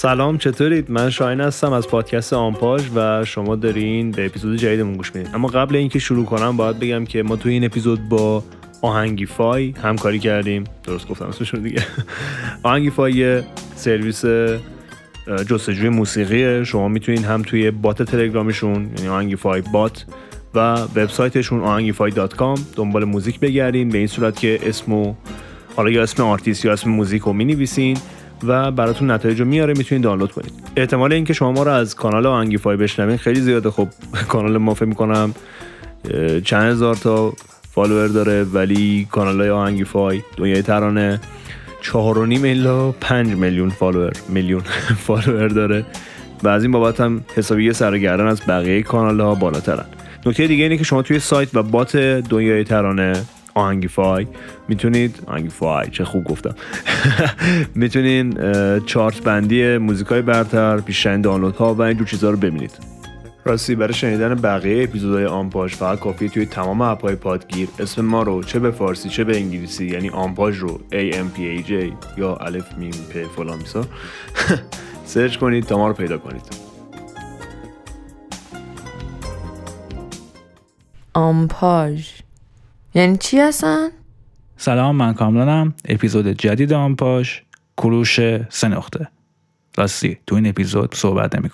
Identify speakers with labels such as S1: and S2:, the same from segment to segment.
S1: سلام چطورید؟ من شاین هستم از پادکست آمپاژ و شما دارین به اپیزود جدیدمون گوش می‌دید اما قبل اینکه شروع کنم باید بگم که ما توی این اپیزود با آهنگی فای همکاری کردیم. درست گفتم اسمشون دیگه. آهنگی فای سرویس جستجوی موسیقی شما می‌تونید هم توی بات تلگرامیشون یعنی آهنگی فای بات و وبسایتشون آهنگیفای دات کام دنبال موزیک بگردین. به این صورت که اسمو حالا یا اسم آرتیست یا اسم موزیک رو می‌نویسین. و براتون نتایج رو میاره می‌تونید دانلود کنید. احتمال اینکه شما ما رو از کانال آهنگیفای بشنوین خیلی زیاده. خب کانال ما فکر می‌کنم چند هزار تا فالوور داره ولی کانال های آهنگیفای دنیای ترانه چهار و نیم الا پنج میلیون فالوور میلیون فالوور داره. و از این بابت هم حسابی سرگردن از بقیه کانال ها بالاترن. نکته دیگه اینه که شما توی سایت و بات دنیای ترانه آهنگیفای. می‌تونید آهنگیفای چه خوب گفتم. می‌تونین چارت بندی موزیکای برتر بیشترین دانلود ها و اینجور چیزها رو ببینید. راستی برای شنیدن بقیه اپیزودهای آمپاژ فقط کافیه توی تمام اپهای پادگیر. اسم ما رو چه به فارسی چه به انگلیسی یعنی آمپاژ رو A M P A J یا الف میم پ فلان میسا سرچ کنید تا ما رو پیدا کنید.
S2: آمپاژ یعنی چی هستن؟
S3: سلام من کاملانم اپیزود جدید آمپاژ کروش سه نقطه. راستی تو این اپیزود صحبت نمی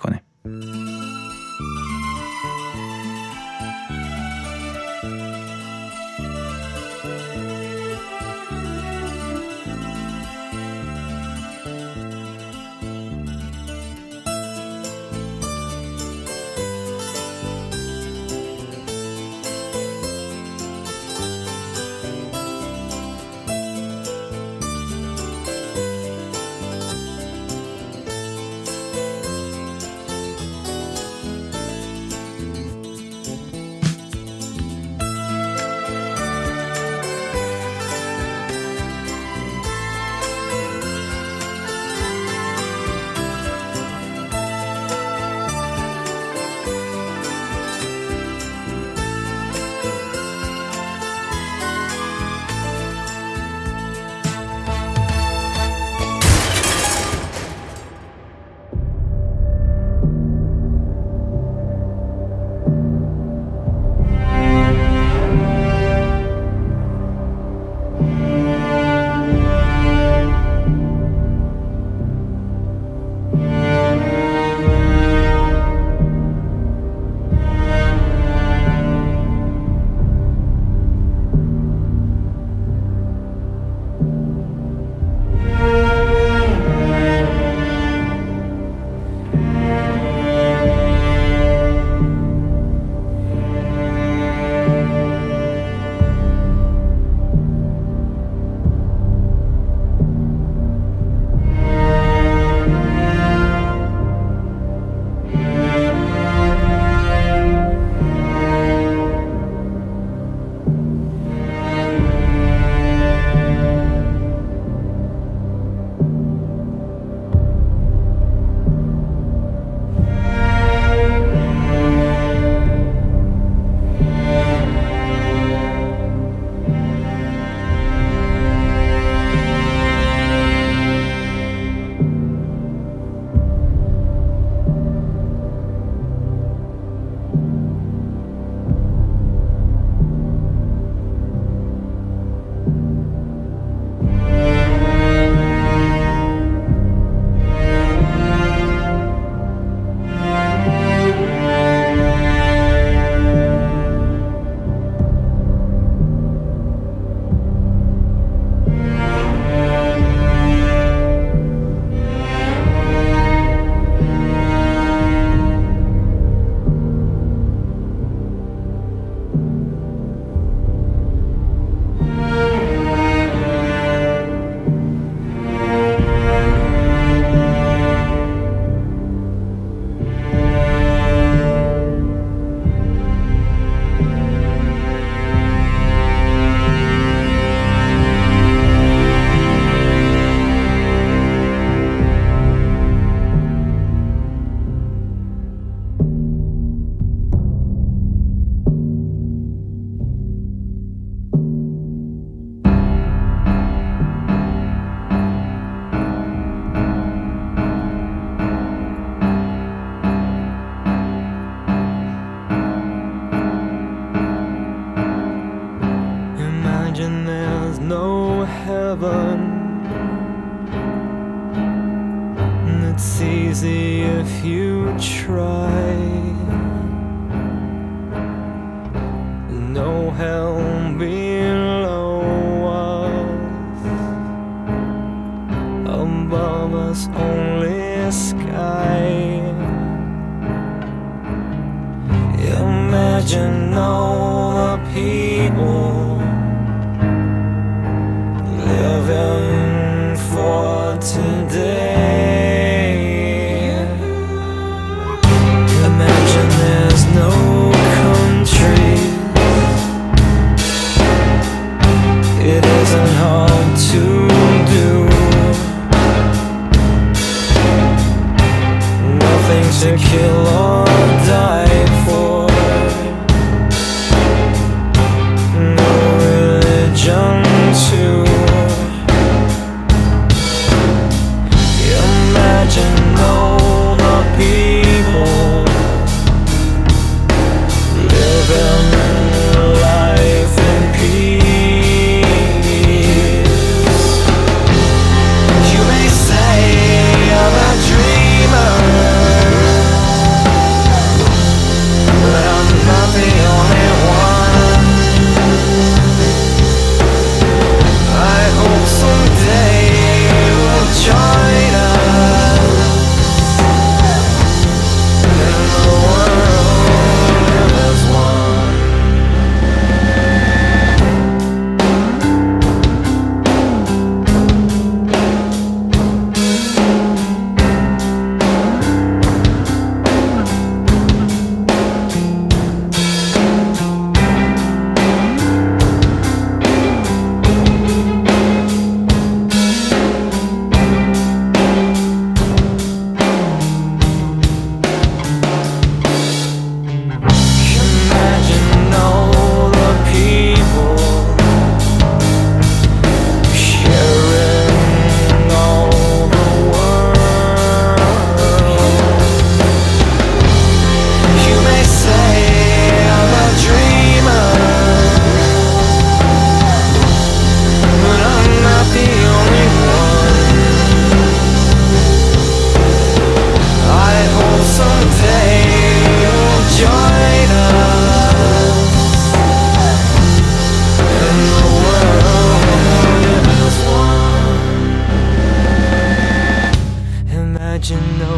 S4: to no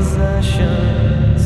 S4: possessions.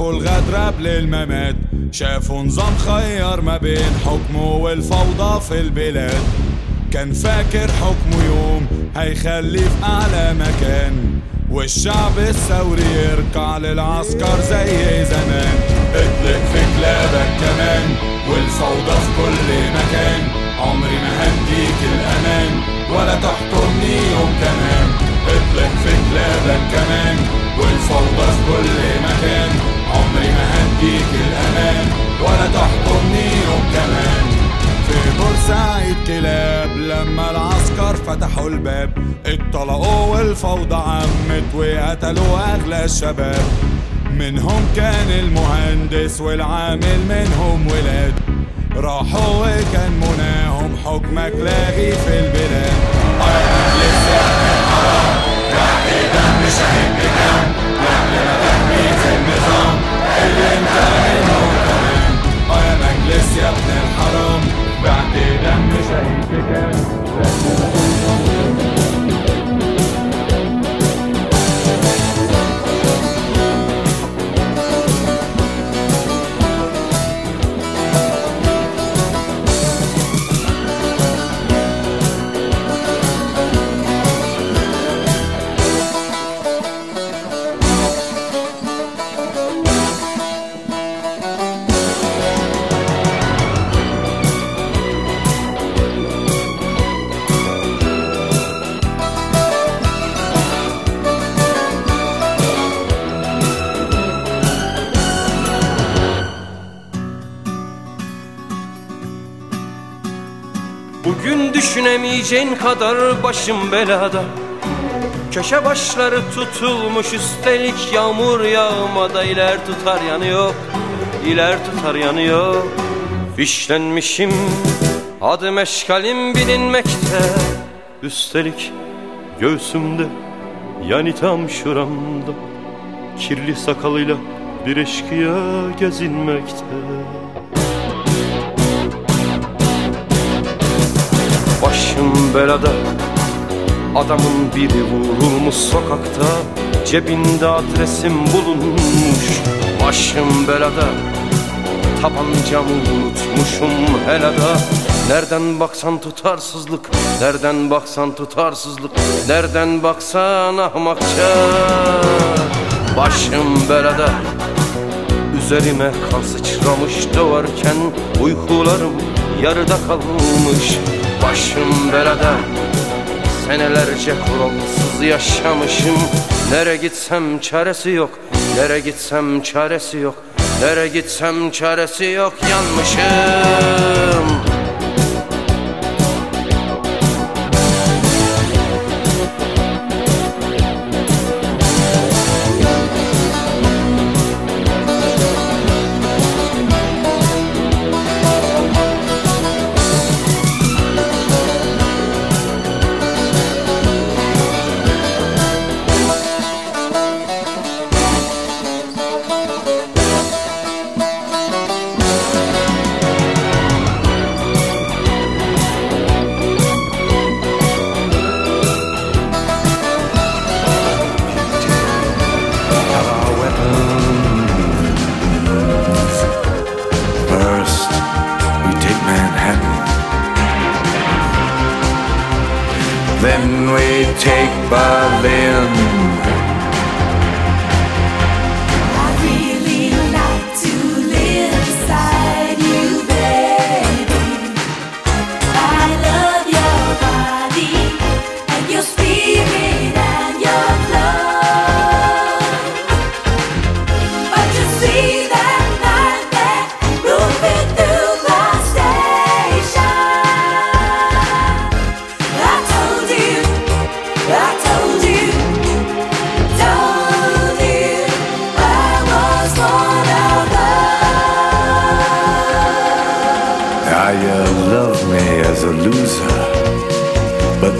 S5: شافوا الغدر قبل الممات شافوا نظام خير ما بين حكمه والفوضى في البلاد. كان فاكر حكمه يوم هيخليه في أعلى مكان. والشعب الثوري يركع للعسكر زي زمان. اطلق في كلابك كمان والفوضى في كل مكان. عمري ما هديك الأمان ولا تحكمني يوم كمان. اطلق في كلابك كمان والفوضى في كل مكان. عمري ما هديك الأمان ولا تحكمني يوم كمان. في بورسعيد كلاب لما العسكر فتحوا الباب اتطلقوا والفوضى عمت وقتلوا أغلى الشباب. منهم كان المهندس والعامل منهم ولاد. راحوا وكان مناهم حكمك لاغي في البلاد. أنا لسه حرام تحديدا مش هيك قبل ما تحمي في النظام. اللي انت منه كمان اه يا مجلس
S6: düşünemeyeceğin kadar başım belada. Köşe başları tutulmuş üstelik yağmur yağmada iler tutar yanıyor iler tutar yanıyor. Fişlenmişim adım eşkalim bilinmekte. Üstelik göğsümde yani tam şuramda Kirli sakalıyla bir eşkıya gezinmekte belada. Adamın biri vurulmuş sokakta Cebinde adresim bulunmuş. Başım belada Tabancamı unutmuşum helada Nereden baksan tutarsızlık Nereden baksan tutarsızlık Nereden baksan ahmakça. Başım belada Üzerime kan sıçramış doğarken Uykularım yarıda kalmış Başım belada. Senelerce kuralsız yaşamışım. Nere gitsem çaresi yok. Nere gitsem çaresi yok. Nere gitsem çaresi yok. Yanmışım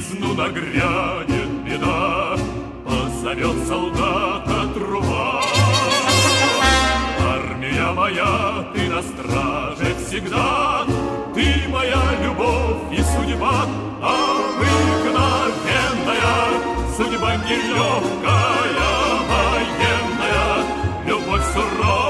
S7: Отчизну нагрянет беда, Позовет солдата труба. Армия моя, ты на страже всегда, Ты моя любовь и судьба, Обыкновенная, судьба нелегкая, военная, Любовь суровая,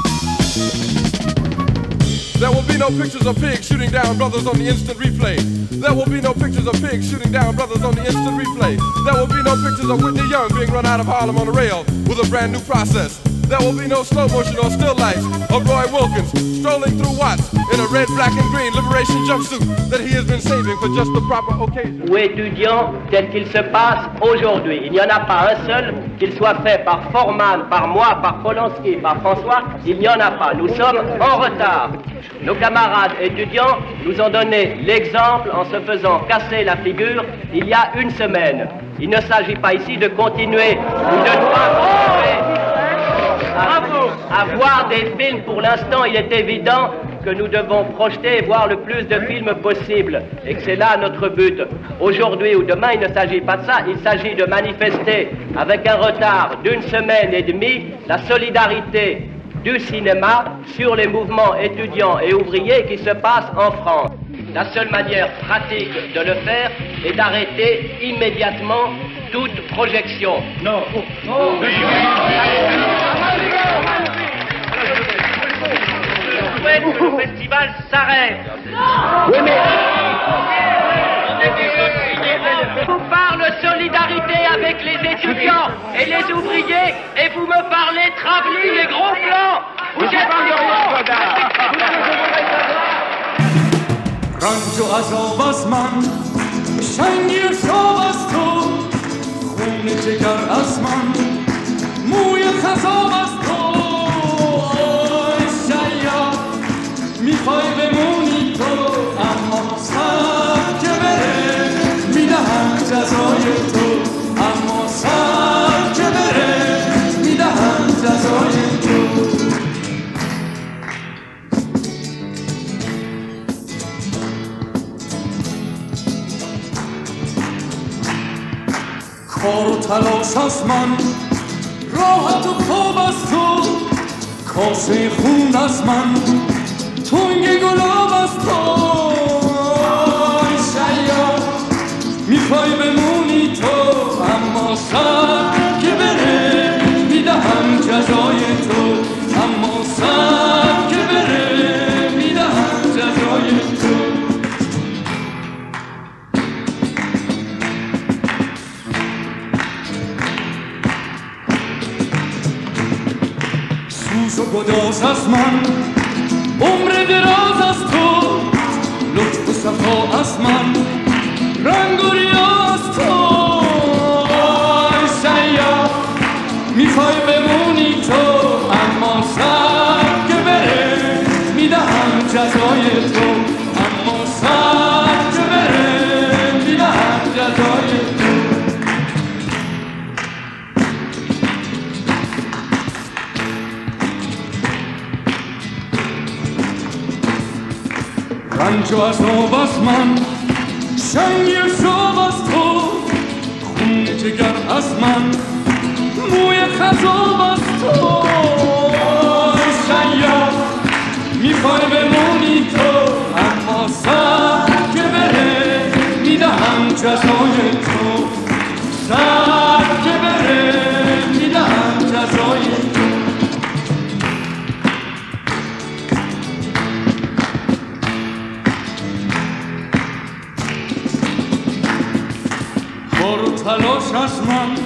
S8: There will be no pictures of pigs shooting down brothers on the instant replay. There will be no pictures of pigs shooting down brothers on the instant replay. There will be no pictures of Whitney Young being run out of Harlem on a rail with a brand new process. There will be no slow motion or still life of Roy Wilkins strolling through Watts in a red, black, and green liberation jumpsuit that he has been saving for just the proper occasion.
S9: ou étudiant tel qu'il se passe aujourd'hui. Il n'y en a pas un seul, qu'il soit fait par Forman, par moi, par Polanski, par François, il n'y en a pas. Nous sommes en retard. Nos camarades étudiants nous ont donné l'exemple en se faisant casser la figure il y a une semaine. Il ne s'agit pas ici de continuer ou de ne pas continuer à, à voir des films. Pour l'instant, il est évident que nous devons projeter et voir le plus de films possible et que c'est là notre but. Aujourd'hui ou demain, il ne s'agit pas de ça, il s'agit de manifester avec un retard d'une semaine et demie la solidarité du cinéma sur les mouvements étudiants et ouvriers qui se passent en France. La seule manière pratique de le faire est d'arrêter immédiatement toute projection. Non. Je souhaite que le festival s'arrête. Oui, mais vous parle solidarité avec les étudiants et les ouvriers et vous me parlez travelling et gros plans. Vous êtes
S10: rien, Rancho azal was man, shiny show was khun jigar asman, moye khazal. کار و تلاش من راحت و خواب از تو کاسه خون از من تنگ گلاب از تو. ای شیاد می‌خوای بمونی تو اما سر گداز از من. عمر دراز از تو لطف و صفا از من. رنگ و ریا از تو. ای سیاد می‌خوای بمونی تو اما سر که بره می‌دهم جزای تو. رنج و عذاب از من شنگی و شاب از تو خون جگر از من موی خذاب از تو. شیاد می‌خوای بمونی تو اما سر که بره می‌دهم جزای تو. سر که بره می‌دهم جزای
S11: us, Mom.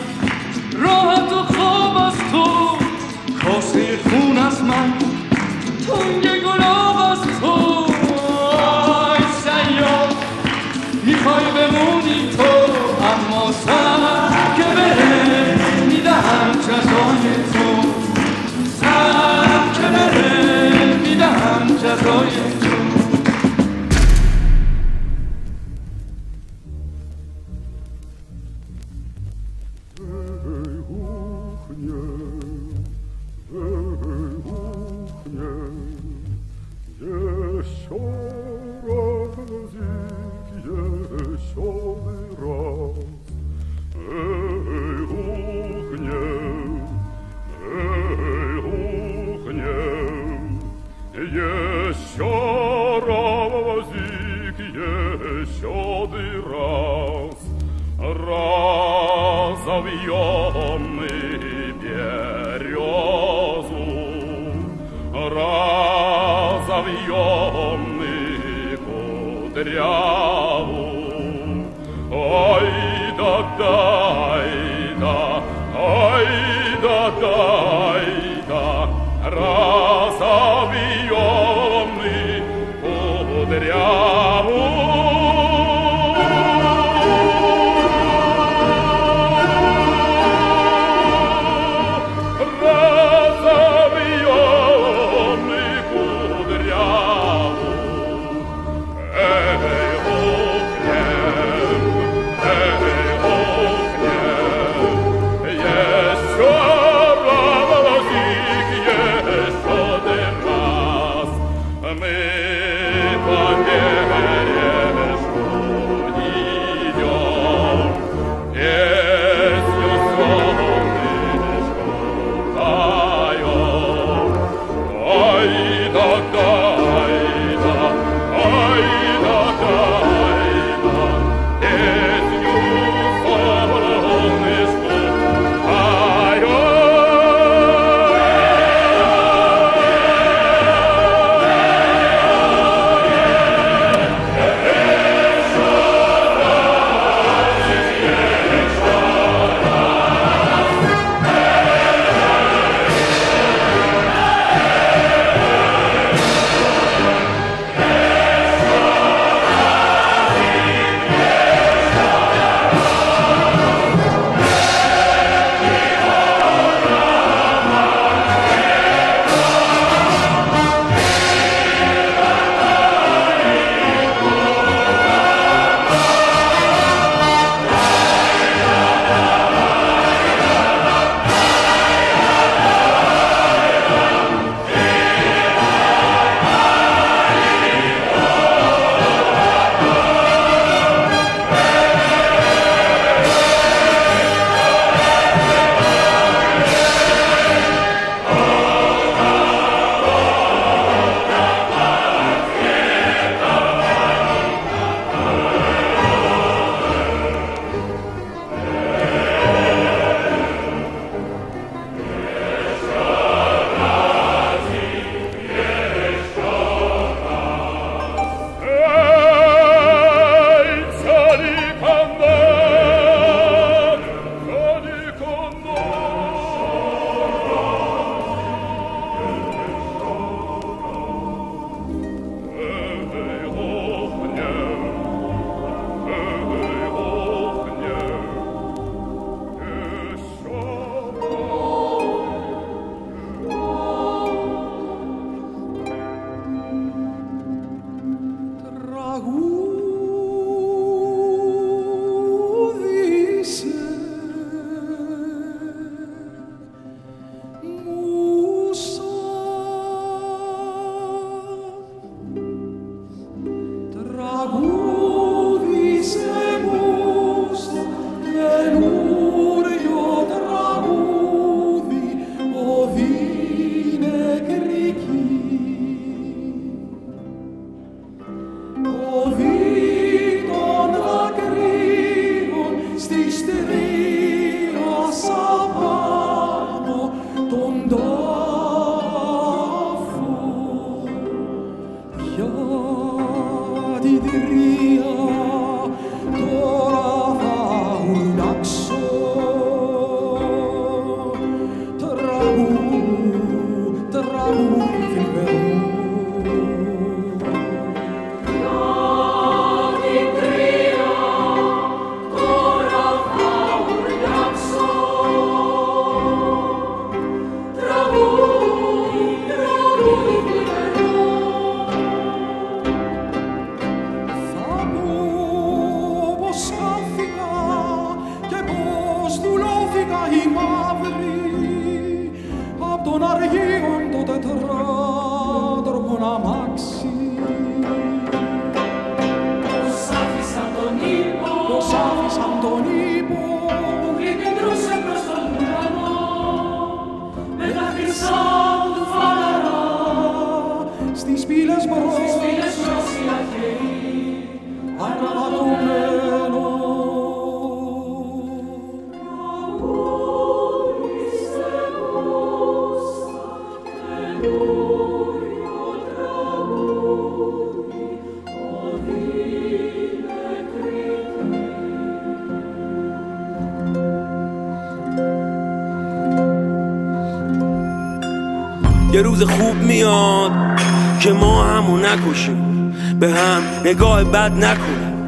S11: نکشیم. به هم نگاه بد نکنیم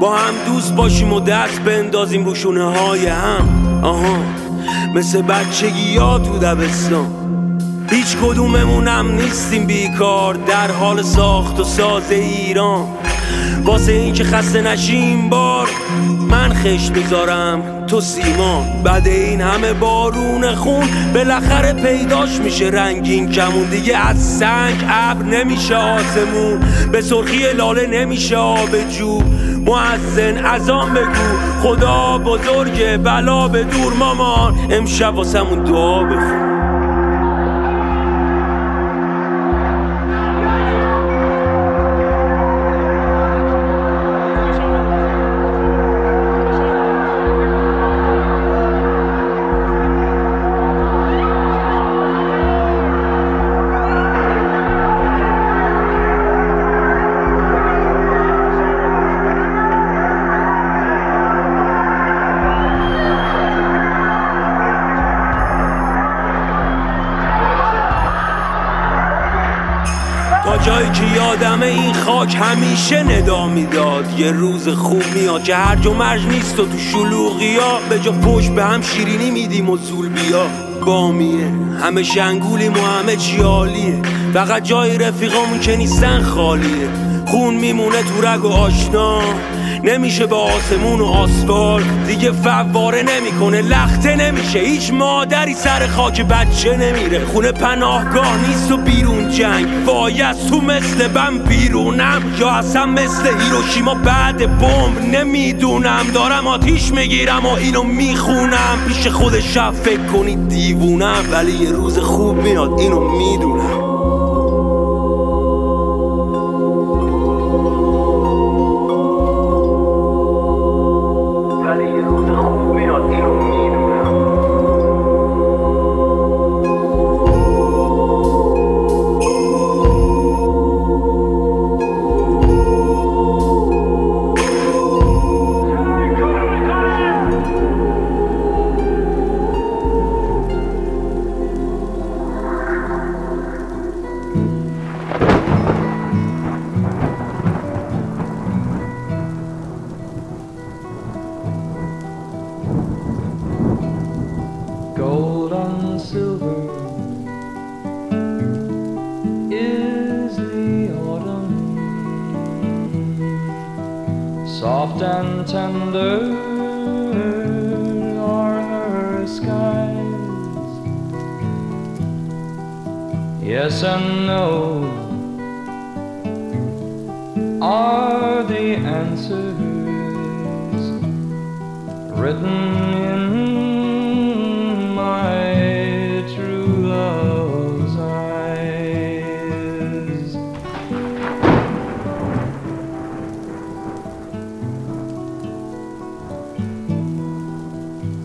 S11: با هم دوست باشیم و دست بندازیم رو شونه های هم. آها. مثل بچگی ها تو دبستان. هیچ کدوممونم نیستیم بیکار در حال ساخت و ساز ایران. واسه این که خسته نشیم بار من خش می‌ذارم تو سیمان بعد این همه بارون خون بالاخره پیداش میشه. رنگین کمون دیگه از سنگ ابر نمیشه آسمون. به سرخی لاله نمیشه آب جو. معزن ازان بگو. خدا بزرگه بلا به دور مامان. امشب واسمون دعا بخون. همیشه ندا می‌داد. یه روز خوب میاد که هرج و مرج نیست و تو شلوغی ها. به جا پشت به هم شیرینی میدیم و زول بیا. بامیه. همه شنگولیم و همه چی عالیه. فقط جای رفیقامون که نیستن خالیه. خون میمونه تو رگ و آشنا. نمیشه به آسمون و آسفال. دیگه فواره نمی‌کنه لخته نمیشه. هیچ مادری سر خاک بچه نمیره. خونه پناهگاه نیست و بیرون جنگ. وای تو مثل بم بیرونم. یا اصلا مثل هیروشیما بعد بمب نمی‌دونم. دارم آتیش می‌گیرم و اینو می‌خونم. پیش خود شب فکر کنید دیوونم. ولی یه روز خوب میاد اینو می‌دونم.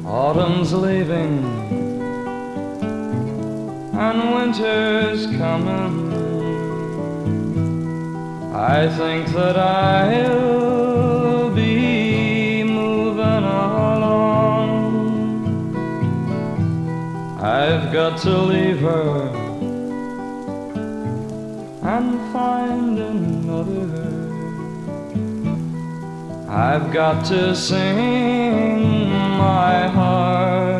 S10: Autumn's leaving and winter's coming. I think that I'll be moving along. I've got to leave her and find another. I've got to sing my heart's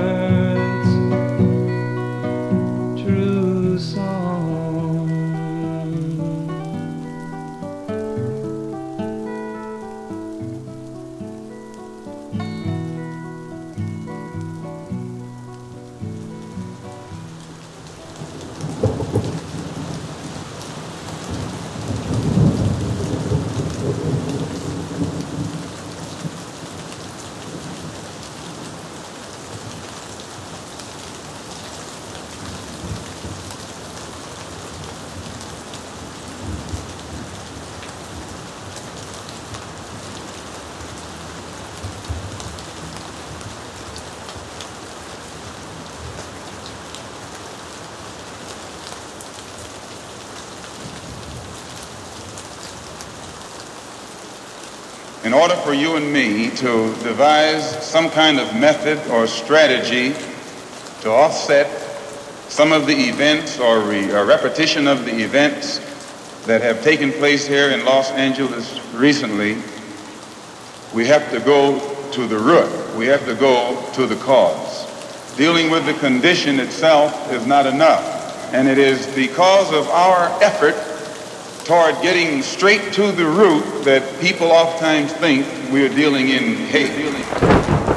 S12: order for you and me to devise some kind of method or strategy to offset some of the events or, re- or repetition of the events that have taken place here in Los Angeles recently, we have to go to the root. We have to go to the cause. Dealing with the condition itself is not enough. And it is because of our effort toward getting straight to the root that people oftentimes think we are dealing in hate.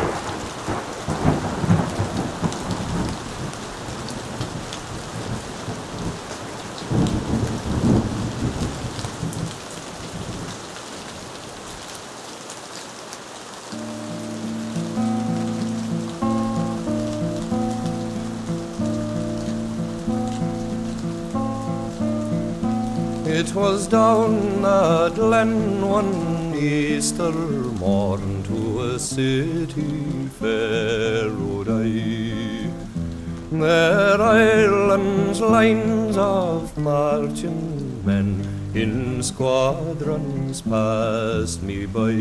S13: Was down a glen one Easter morn to a city fair rode I. There islands lines of marching men in squadrons passed me by.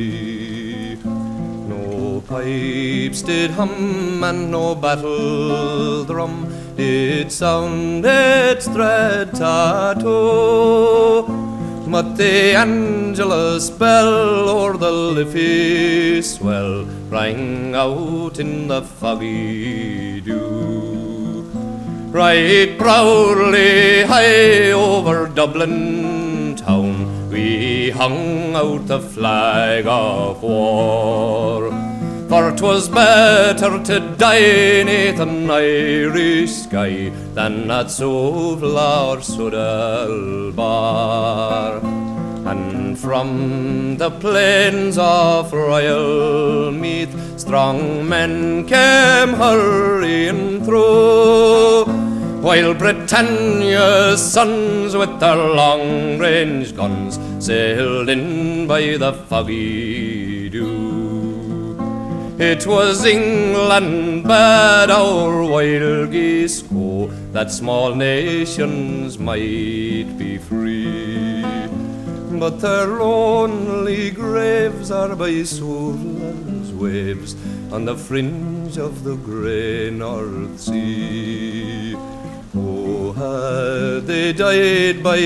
S13: No pipes did hum and no battle drum did sound its dread tattoo. But the Angelus bell o'er the Liffey swell rang out in the foggy dew. Right proudly high over Dublin town we hung out the flag of war. For 'twas better to die neath an Irish sky than at Suvla or Sudal bar. And from the plains of Royal Meath, strong men came hurrying through. While Britannia's sons with their long range guns sailed in by the foggy. It was England bade our wild geese go, that small nations might be free. But their lonely graves are by Suvla's waves, on the fringe of the grey North Sea. Oh, had they died by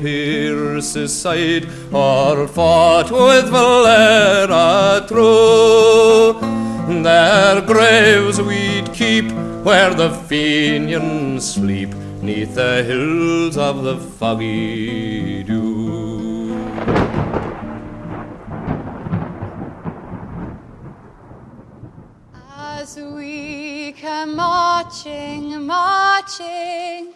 S13: Pearse's side, or fought with Valera true, their graves we'd keep where the Fenians sleep, neath the hills of the foggy dew.
S14: Marching, marching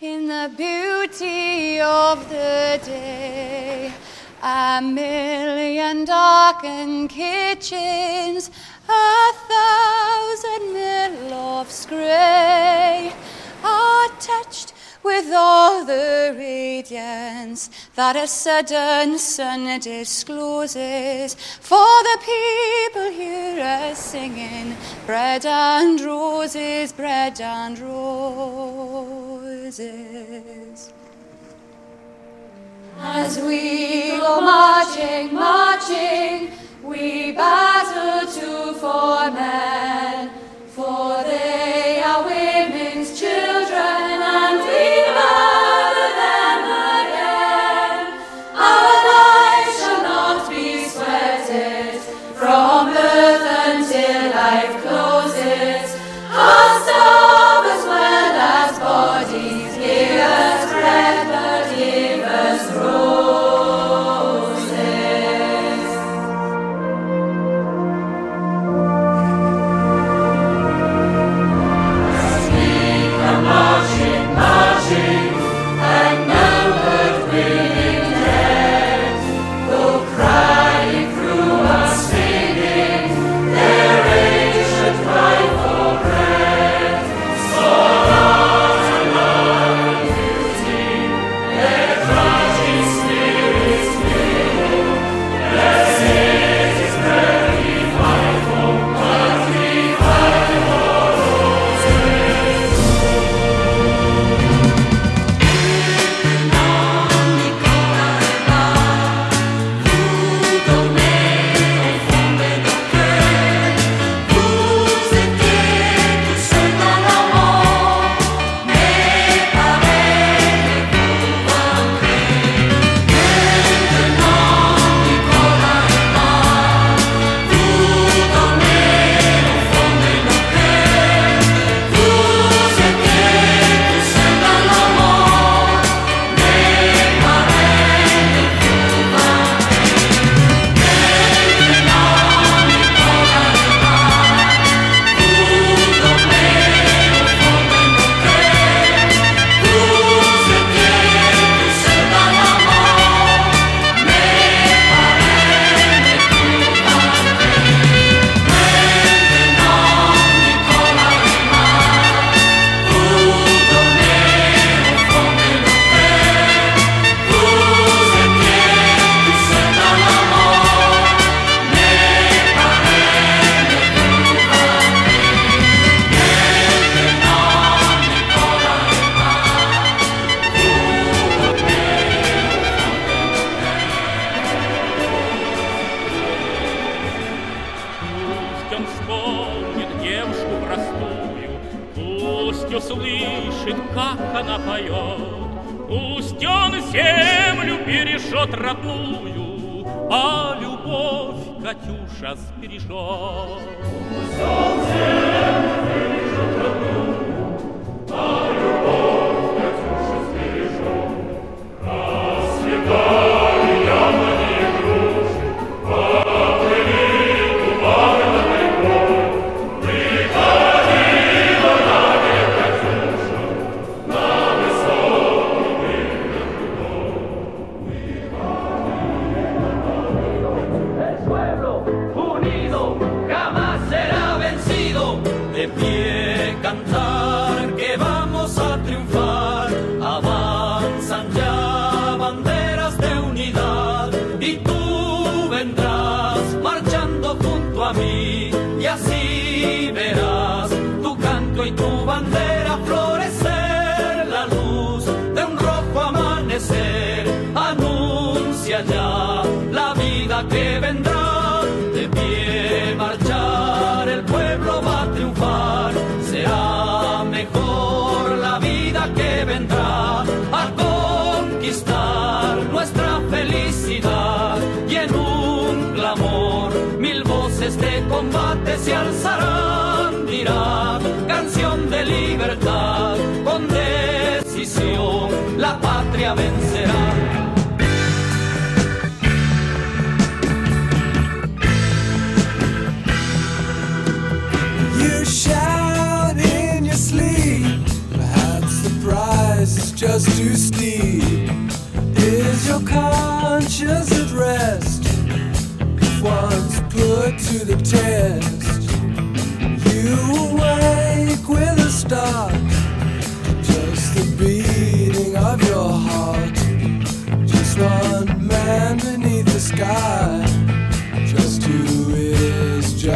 S14: in the beauty of the day, a million darkened kitchens, a thousand millofts grey, are touched with all the radiance that a sudden sun discloses. For the people hear us singing bread and roses, bread and roses. As we go marching, marching, we battle to for men,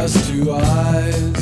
S15: just two eyes.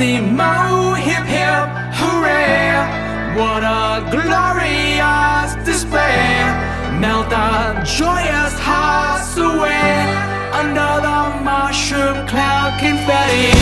S16: Massimo, hip hip, hooray! What a glorious display! Melt our joyous hearts away under the mushroom cloud confetti.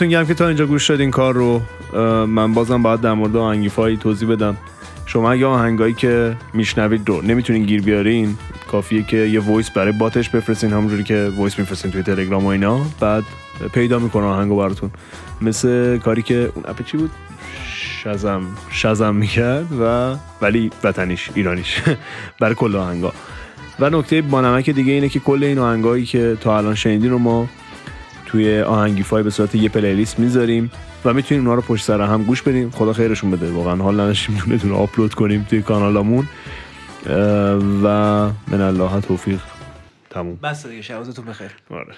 S1: دمتون گرم که تا اینجا گوش دادین کار رو من بازم باید در مورد آهنگیفای توضیح بدم. شما اگه آهنگایی که میشنوید رو نمی‌تونین گیر بیارین کافیه که یه وایس برای باتش بفرستین همونجوری که وایس میفرستین توی تلگرام و اینا بعد پیدا می‌کنه آهنگو براتون. مثل کاری که اون اپ چی بود؟ شزم شزم می‌کرد و ولی وطنیش ایرانیش. برای کل آهنگا. و نکته با نمک دیگه اینه که کل این آهنگایی که تا الان شنیدین رو ما توی آهنگیفای به صورت یه پلیلیست می‌ذاریم و می‌تونیم اونا رو پشت سر هم گوش بدیم. خدا خیرشون بده. واقعا حال نداشتیم دونه آپلود کنیم توی کانالمون. اه، و من الله توفیق. تموم.
S17: بس دیگه شبازتون بخیر.
S1: آره.